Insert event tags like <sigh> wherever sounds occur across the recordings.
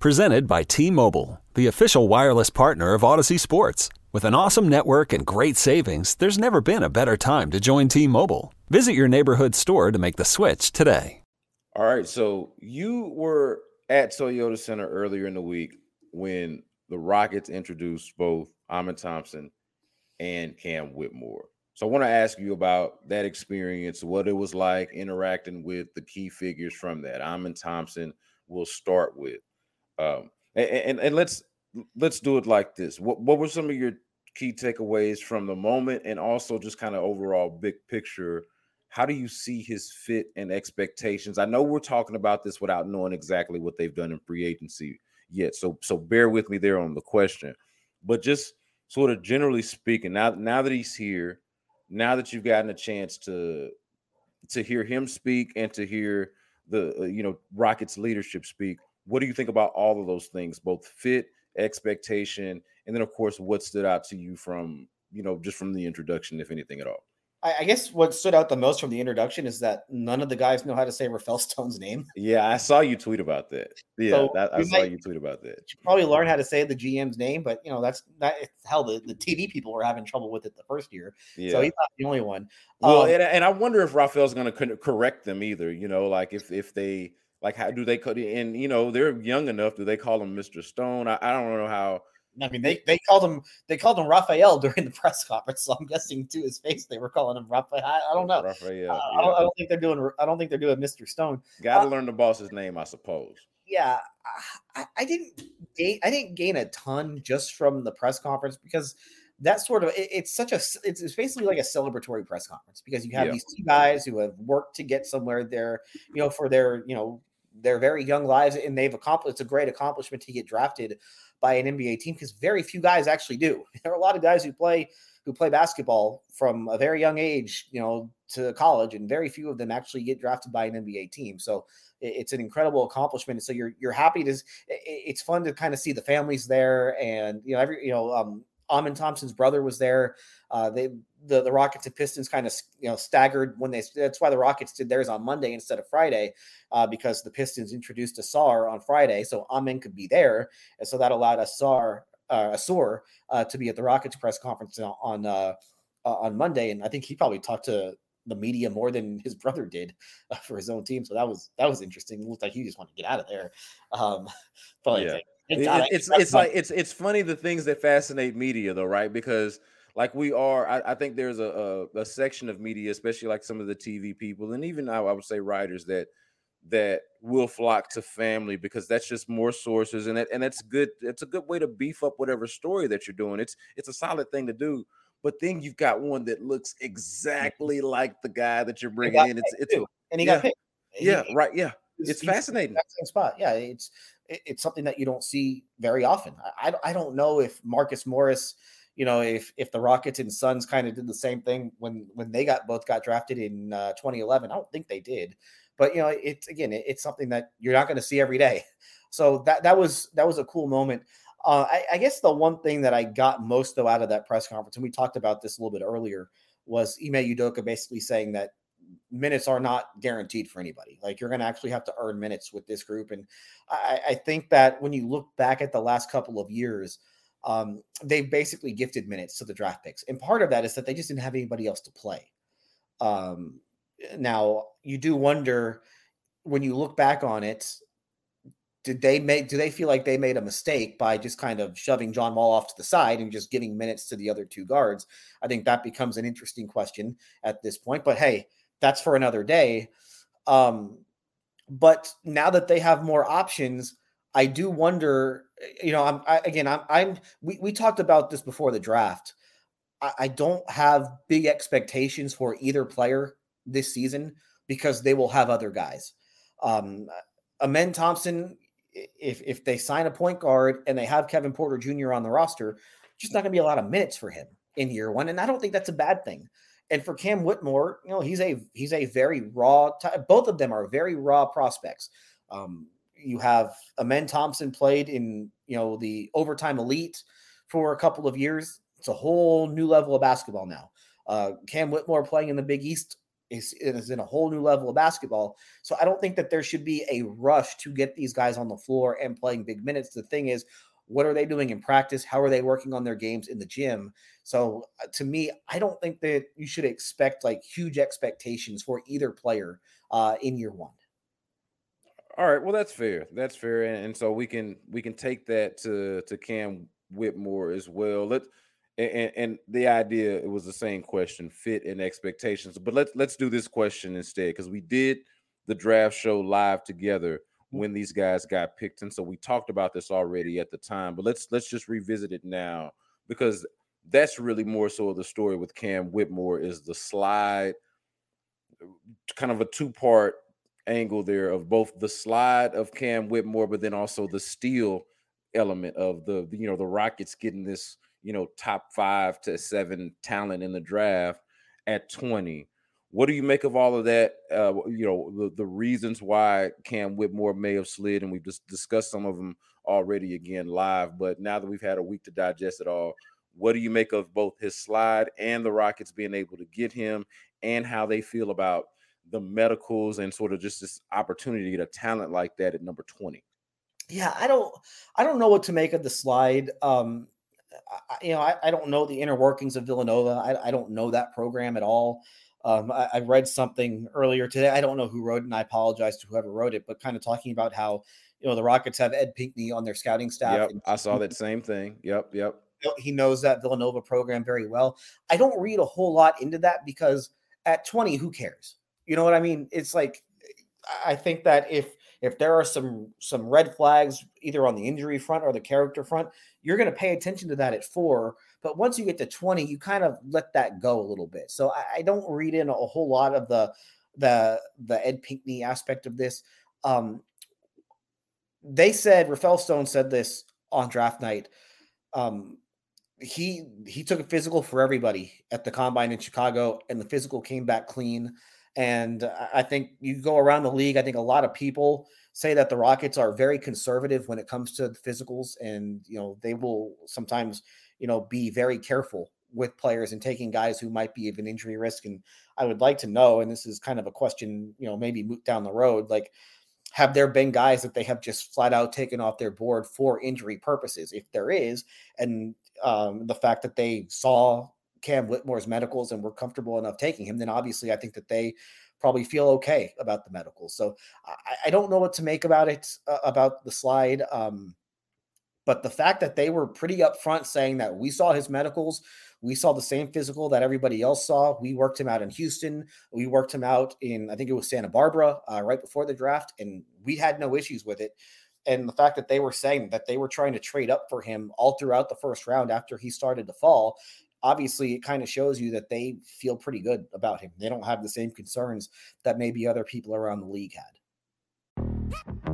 Presented by T Mobile, the official wireless partner of Audacy Sports. With an awesome network and great savings, there's never been a better time to join T Mobile. Visit your neighborhood store to make the switch today. All right. So you were at Toyota Center earlier in the week when the Rockets introduced both Amen Thompson and Cam Whitmore. So I want to ask you about that experience, what it was like interacting with the key figures from that. Amen Thompson, we'll start with. Um, and, and, and let's let's do it like this. What what were some of your key takeaways from the moment, and also just kind of overall big picture? How do you see his fit and expectations? I know we're talking about this without knowing exactly what they've done in free agency yet, so so bear with me there on the question. But just sort of generally speaking, now now that he's here, now that you've gotten a chance to to hear him speak and to hear the uh, you know Rockets leadership speak, what do you think about all of those things, both fit, expectation, and then of course what stood out to you from you know just from the introduction, if anything at all? I, guess what stood out the most from the introduction is that none of the guys know how to say Rafael Stone's name. Yeah, I saw you tweet about that. Yeah, so that, I saw might, you tweet about that. You probably learn how to say the GM's name, but you know that's that. Hell, the, the TV people were having trouble with it the first year, yeah. so he's not the only one. Well, um, and, and I wonder if Rafael's going to correct them either. You know, like if if they like how do they cut it? and you know they're young enough. Do they call him Mr. Stone? I, I don't know how. I mean, they, they called him they called him Raphael <laughs> during the press conference, so I'm guessing to his face they were calling him Raphael. I, I don't know. Raphael. Uh, yeah. I, don't, I, don't, think they're doing. I don't think they're doing Mr. Stone. Got to uh, learn the boss's name, I suppose. Yeah, I, I didn't gain. I didn't gain a ton just from the press conference because that sort of it, it's such a it's, it's, basically like a celebratory press conference because you have yeah. these two guys who have worked to get somewhere there, you know, for their you know their very young lives, and they've accomplished. It's a great accomplishment to get drafted by an NBA team because very few guys actually do. <laughs> There are a lot of guys who play who play basketball from a very young age, you know, to college, and very few of them actually get drafted by an NBA team. So it's an incredible accomplishment. So you're you're happy to. It's fun to kind of see the families there, and you know, every you know, um, Amen Thompson's brother was there. Uh, they the, the Rockets and Pistons kind of you know staggered when they that's why the Rockets did theirs on Monday instead of Friday uh, because the Pistons introduced Ausar on Friday, so Amen could be there, and so that allowed Ausar uh, Ausar uh, to be at the Rockets press conference on uh, uh, on Monday, and I think he probably talked to the media more than <laughs> his brother did uh, for his own team, so that was that was interesting. It looked like he just wanted to get out of there. Um, <laughs> yeah. It, it's it's like it's it's funny the things that fascinate media though, right? Because like we are, I, I think there's a, a, a section of media, especially like some of the TV people, and even I, I would say writers that that will flock to family because that's just more sources, and that, and that's good. It's a good way to beef up whatever story that you're doing. It's it's a solid thing to do. But then you've got one that looks exactly like the guy that you're bringing in. It's it's too. and he yeah, got picked. Yeah, he, right. Yeah, it's fascinating. Spot. Yeah, it's it's something that you don't see very often. I, I don't know if Marcus Morris, you know, if if the Rockets and Suns kind of did the same thing when when they got both got drafted in uh, 2011. I don't think they did, but you know, it's again, it, it's something that you're not going to see every day. <laughs> So that that was that was a cool moment. Uh, I, I guess the one thing that I got most though out of that press conference, and we talked about this a little bit earlier, was Ime Udoka basically saying that minutes are not guaranteed for anybody. Like you're going to actually have to earn minutes with this group. And I, I, think that when you look back at the last couple of years, um, they've basically gifted minutes to the draft picks. And part of that is that they just didn't have anybody else to play. Um, now you do wonder when you look back on it, did they make do they feel like they made a mistake by just kind of shoving John Wall off to the side and just giving minutes to the other two guards? I think that becomes an interesting question at this point. But hey, that's for another day. Um, but now that they have more options, I do wonder. You know, I'm I, again. I'm. I'm. We we talked about this before the draft. I, I don't have big expectations for either player this season because they will have other guys. Um, Amen Thompson, if if they sign a point guard and they have Kevin Porter Jr. on the roster, just not going to be a lot of minutes for him in year one, and I don't think that's a bad thing. And for Cam Whitmore, you know, he's a he's a very raw. T- both of them are very raw prospects. Um, you have Amen Thompson played in you know the overtime elite for a couple of years. It's a whole new level of basketball now. Uh, Cam Whitmore playing in the Big East is, is in a whole new level of basketball. So I don't think that there should be a rush to get these guys on the floor and playing big minutes. The thing is, what are they doing in practice? How are they working on their games in the gym? So uh, to me, I don't think that you should expect like huge expectations for either player uh, in year one. All right, well that's fair. That's fair, and, and so we can we can take that to to Cam Whitmore as well. Let's and, and, the idea it was the same question fit and expectations but let's let's do this question instead because we did the draft show live together. When these guys got picked and so we talked about this already at the time but let's let's just revisit it now because that's really more so the story with cam whitmore is the slide kind of a two part angle there of both the slide of cam whitmore but then also the steal element of the you know the rockets getting this you know, top five to seven talent in the draft at 20. What do you make of all of that? Uh, you know, the, the reasons why Cam Whitmore may have slid, and we've just discussed some of them already again live. But now that we've had a week to digest it all, what do you make of both his slide and the Rockets being able to get him, and how they feel about the medicals and sort of just this opportunity to get a talent like that at number 20? Yeah, I don't I don't know what to make of the slide. Um, you know, I, I, don't know the inner workings of Villanova. I, I don't know that program at all. Um, I, I, read something earlier today. I don't know who wrote it, and I apologize to whoever wrote it, but kind of talking about how you know the Rockets have Ed Pinckney on their scouting staff. Yep, I saw that same thing. Yep, yep. He knows that Villanova program very well. I don't read a whole lot into that because at 20, who cares? You know what I mean? It's like I think that if if there are some some red flags either on the injury front or the character front, you're going to pay attention to that at four. But once you get to 20, you kind of let that go a little bit. So I, I don't read in a whole lot of the the the Ed Pinckney aspect of this. Um, they said Rafael Stone said this on draft night. Um, he he took a physical for everybody at the combine in Chicago, and the physical came back clean. And I think you go around the league. I think a lot of people say that the Rockets are very conservative when it comes to the physicals, and you know they will sometimes you know be very careful with players and taking guys who might be of an injury risk. And I would like to know, and this is kind of a question, you know, maybe moot down the road, like have there been guys that they have just flat out taken off their board for injury purposes? If there is, and um, the fact that they saw Cam Whitmore's medicals and were comfortable enough taking him, then obviously I think that they probably feel okay about the medicals. So I, I don't know what to make about it uh, about the slide. Um, but the fact that they were pretty upfront saying that we saw his medicals, we saw the same physical that everybody else saw. We worked him out in Houston. We worked him out in, I think it was Santa Barbara uh, right before the draft, and we had no issues with it. And the fact that they were saying that they were trying to trade up for him all throughout the first round after he started to fall obviously it kind of shows you that they feel pretty good about him. They don't have the same concerns that maybe other people around the league had.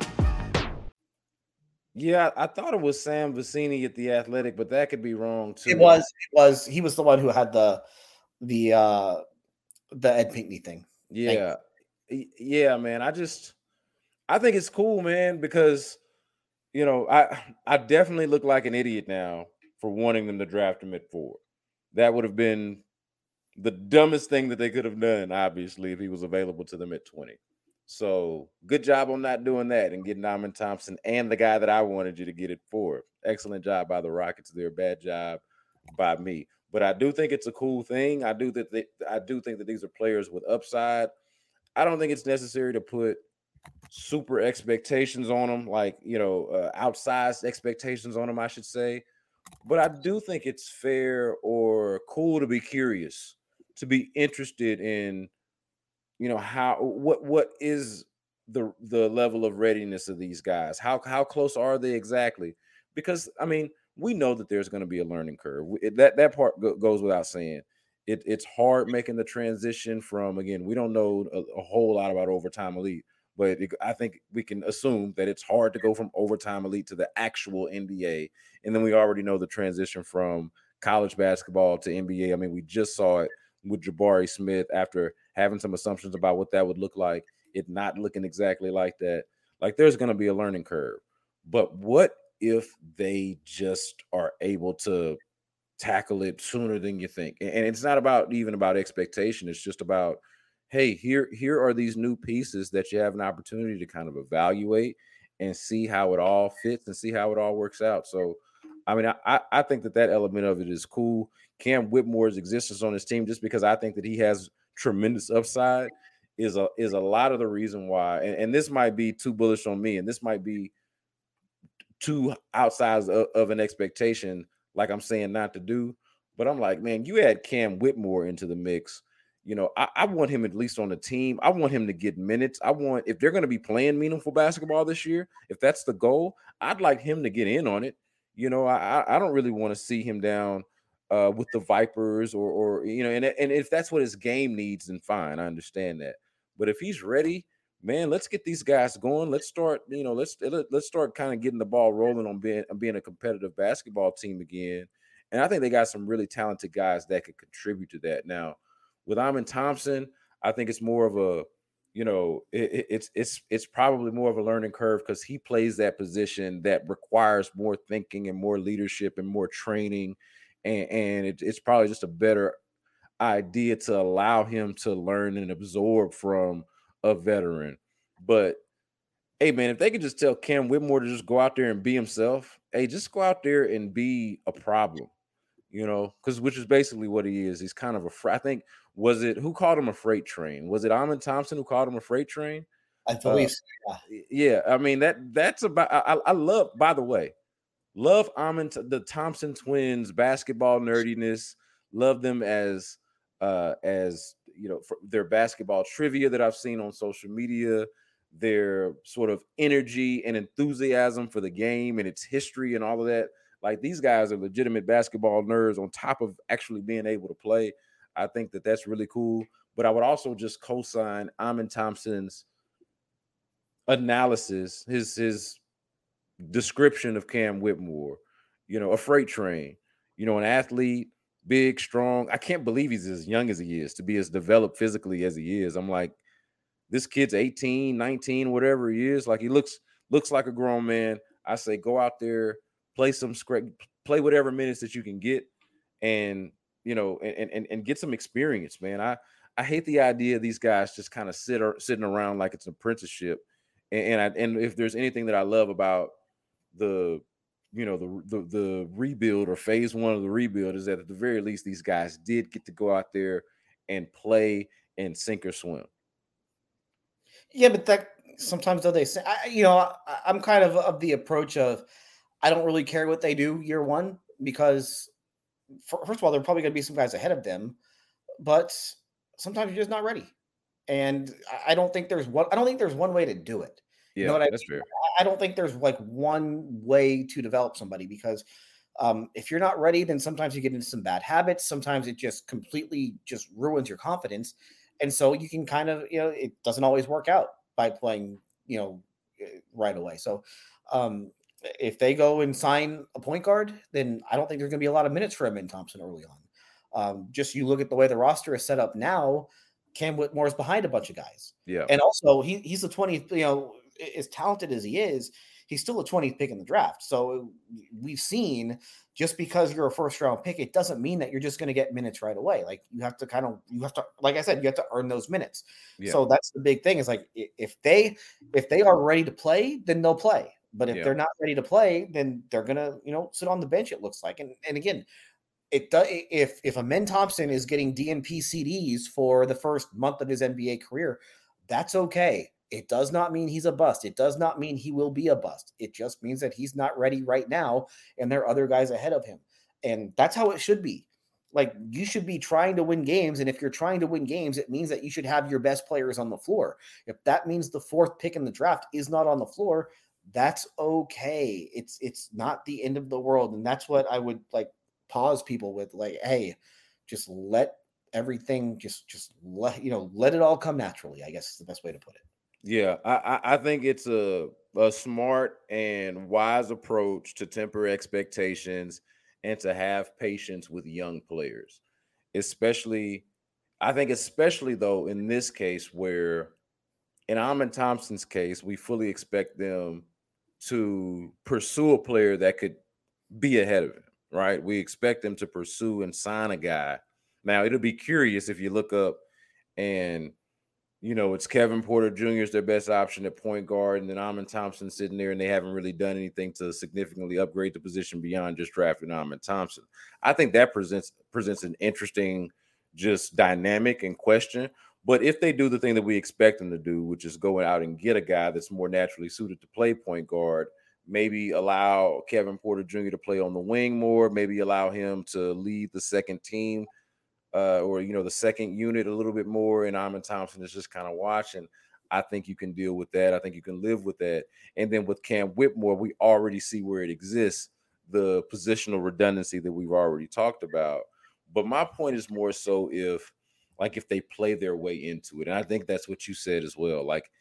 Yeah, I thought it was Sam Vecenie at the Athletic, but that could be wrong too. It was. It was. He was the one who had the the uh the Ed Pinckney thing. Yeah, yeah, man. I just I think it's cool, man, because you know I I definitely look like an idiot now for wanting them to draft him at four. That would have been the dumbest thing that they could have done, obviously, if he was available to them at 20. So good job on not doing that and getting Amen Thompson and the guy that I wanted you to get it for. Excellent job by the Rockets there. Bad job by me. But I do think it's a cool thing. I do that. They, I do think that these are players with upside. I don't think it's necessary to put super expectations on them, like you know, uh, outsized expectations on them. I should say. But I do think it's fair or cool to be curious, to be interested in you know how what what is the the level of readiness of these guys? How how close are they exactly? Because i mean we know that there's going to be a learning curve. It, that that part go, goes without saying. It, it's hard making the transition from again we don't know a, a whole lot about overtime elite but i think we can assume that it's hard to go from overtime elite to the actual nba and then we already know the transition from college basketball to nba i mean we just saw it with jabari smith after having some assumptions about what that would look like, it not looking exactly like that. Like there's going to be a learning curve. But what if they just are able to tackle it sooner than you think? And it's not about even about expectation, it's just about hey, here here are these new pieces that you have an opportunity to kind of evaluate and see how it all fits and see how it all works out. So I mean, I, I think that that element of it is cool. Cam Whitmore's existence on his team, just because I think that he has tremendous upside is a is a lot of the reason why and, and this might be too bullish on me and this might be too outside of, of, an expectation like i'm saying not to do but i'm like man you add cam whitmore into the mix. You know I, I want him at least on the team. I want him to get minutes. I want if they're going to be playing meaningful basketball this year if that's the goal i'd like him to get in on it. You know i i don't really want to see him down uh, with the Vipers or or you know, and and if that's what his game needs, then fine, I understand that. But if he's ready, man, let's get these guys going. Let's start, you know, let's let's start kind of getting the ball rolling on being on being a competitive basketball team again. And I think they got some really talented guys that could contribute to that. Now, with Amen Thompson, I think it's more of a, you know, it, it's it's it's probably more of a learning curve because he plays that position that requires more thinking and more leadership and more training and, and it, it's probably just a better idea to allow him to learn and absorb from a veteran. But hey, man, if they could just tell Cam Whitmore to just go out there and be himself, hey, just go out there and be a problem, you know, because which is basically what he is. He's kind of a, I think, was it who called him a freight train? Was it Amen Thompson who called him a freight train? I believe, uh, yeah. yeah. I mean that that's about. I, I love. By the way, love Amen, the Thompson twins basketball nerdiness. Love them as uh as you know their basketball trivia that I've seen on social media, their sort of energy and enthusiasm for the game and its history and all of that. Like these guys are legitimate basketball nerds on top of actually being able to play. I think that that's really cool. But I would also just co-sign Amen Thompson's analysis, his his description of Cam Whitmore, you know, a freight train, you know, an athlete, big, strong. I can't believe he's as young as he is to be as developed physically as he is. I'm like, this kid's 18, 19, whatever he is. Like he looks looks like a grown man. I say go out there, play some play whatever minutes that you can get, and you know, and and and get some experience, man. I I hate the idea of these guys just kind of sit or sitting around like it's an apprenticeship. And, and I and if there's anything that I love about the you know the, the the rebuild or phase one of the rebuild is that at the very least these guys did get to go out there and play and sink or swim. Yeah, but that sometimes though they say, I, you know, I, I'm kind of of the approach of I don't really care what they do year one because for, first of all, there are probably going to be some guys ahead of them, but sometimes you're just not ready. And I don't think there's one. I don't think there's one way to do it. Yeah, you know what I that's mean? fair. I don't think there's like one way to develop somebody because um, if you're not ready, then sometimes you get into some bad habits. Sometimes it just completely just ruins your confidence, and so you can kind of you know it doesn't always work out by playing you know eh, right away. So um, if they go and sign a point guard, then I don't think there's going to be a lot of minutes for Amen Thompson early on. Um, just you look at the way the roster is set up now, Cam Whitmore is behind a bunch of guys. Yeah. And also, he, he's the 20th, you know, as talented as he is, he's still a 20th pick in the draft. So uh, we've seen just because you're a first round pick, it doesn't mean that you're just going to get minutes right away. Like you have to kind of, you have to, like I said, you have to earn those minutes. Yeah. So that's the big thing is like if they, if they are ready to play, then they'll play. But if Yeah. they're not ready to play, then they're gonna, you know, sit on the bench. It looks like, and and again, it does. If if Amen Thompson is getting DNP CDs for the first month of his NBA career, that's okay. It does not mean he's a bust. It does not mean he will be a bust. It just means that he's not ready right now, and there are other guys ahead of him, and that's how it should be. Like you should be trying to win games, and if you're trying to win games, it means that you should have your best players on the floor. If that means the fourth pick in the draft is not on the floor, that's okay. It's it's not the end of the world, and that's what I would like pause people with. Like, hey, just let everything just just let you know let it all come naturally. I guess is the best way to put it. Yeah, I, I think it's a a smart and wise approach to temper expectations and to have patience with young players, especially. I think especially though in this case where, in Amen Thompson's case, we fully expect them to pursue a player that could be ahead of him. Right? We expect them to pursue and sign a guy. Now it'll be curious if you look up and you know, it's Kevin Porter Jr. is their best option at point guard, and then Amen Thompson sitting there, and they haven't really done anything to significantly upgrade the position beyond just drafting Amen Thompson. I think that presents presents an interesting just dynamic and question. But if they do the thing that we expect them to do, which is go out and get a guy that's more naturally suited to play point guard, maybe allow Kevin Porter Jr. to play on the wing more, maybe allow him to lead the second team uh, or you know the second unit a little bit more, and Amen Thompson is just kind of watching. I think you can deal with that. I think you can live with that. And then with Cam Whitmore, we already see where it exists, the positional redundancy that we've already talked about. But my point is more so if, like, if they play their way into it, and I think that's what you said as well. Like,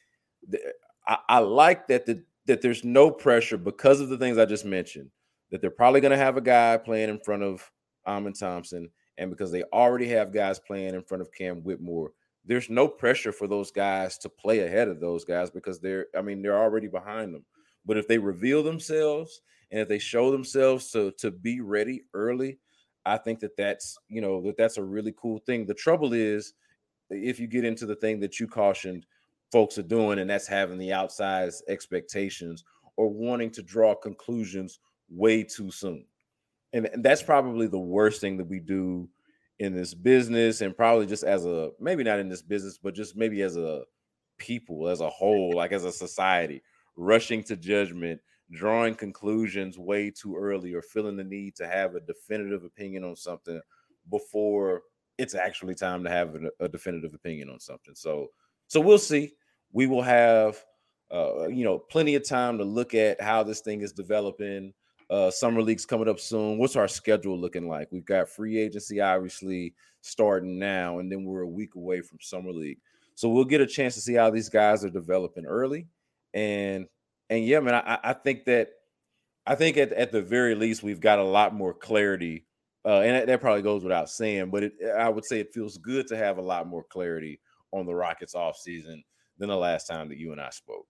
the, I, I like that the that there's no pressure because of the things I just mentioned. That they're probably going to have a guy playing in front of Amen Thompson and because they already have guys playing in front of Cam Whitmore, there's no pressure for those guys to play ahead of those guys because they're, I mean, they're already behind them. But if they reveal themselves and if they show themselves to to be ready early, I think that that's you know that that's a really cool thing. The trouble is if you get into the thing that you cautioned folks are doing, and that's having the outsized expectations or wanting to draw conclusions way too soon and, that's probably the worst thing that we do in this business and probably just as a maybe not in this business but just maybe as a people as a whole like as a society rushing to judgment drawing conclusions way too early or feeling the need to have a definitive opinion on something before it's actually time to have a, a definitive opinion on something. So so we'll see. We will have uh, you know plenty of time to look at how this thing is developing uh, summer league's coming up soon. What's our schedule looking like? We've got free agency obviously starting now, and then we're a week away from summer league. So we'll get a chance to see how these guys are developing early. And and yeah, man, I, I think that I think at, at the very least we've got a lot more clarity. Uh, and that, that probably goes without saying, but it, I would say it feels good to have a lot more clarity on the Rockets off season than the last time that you and I spoke.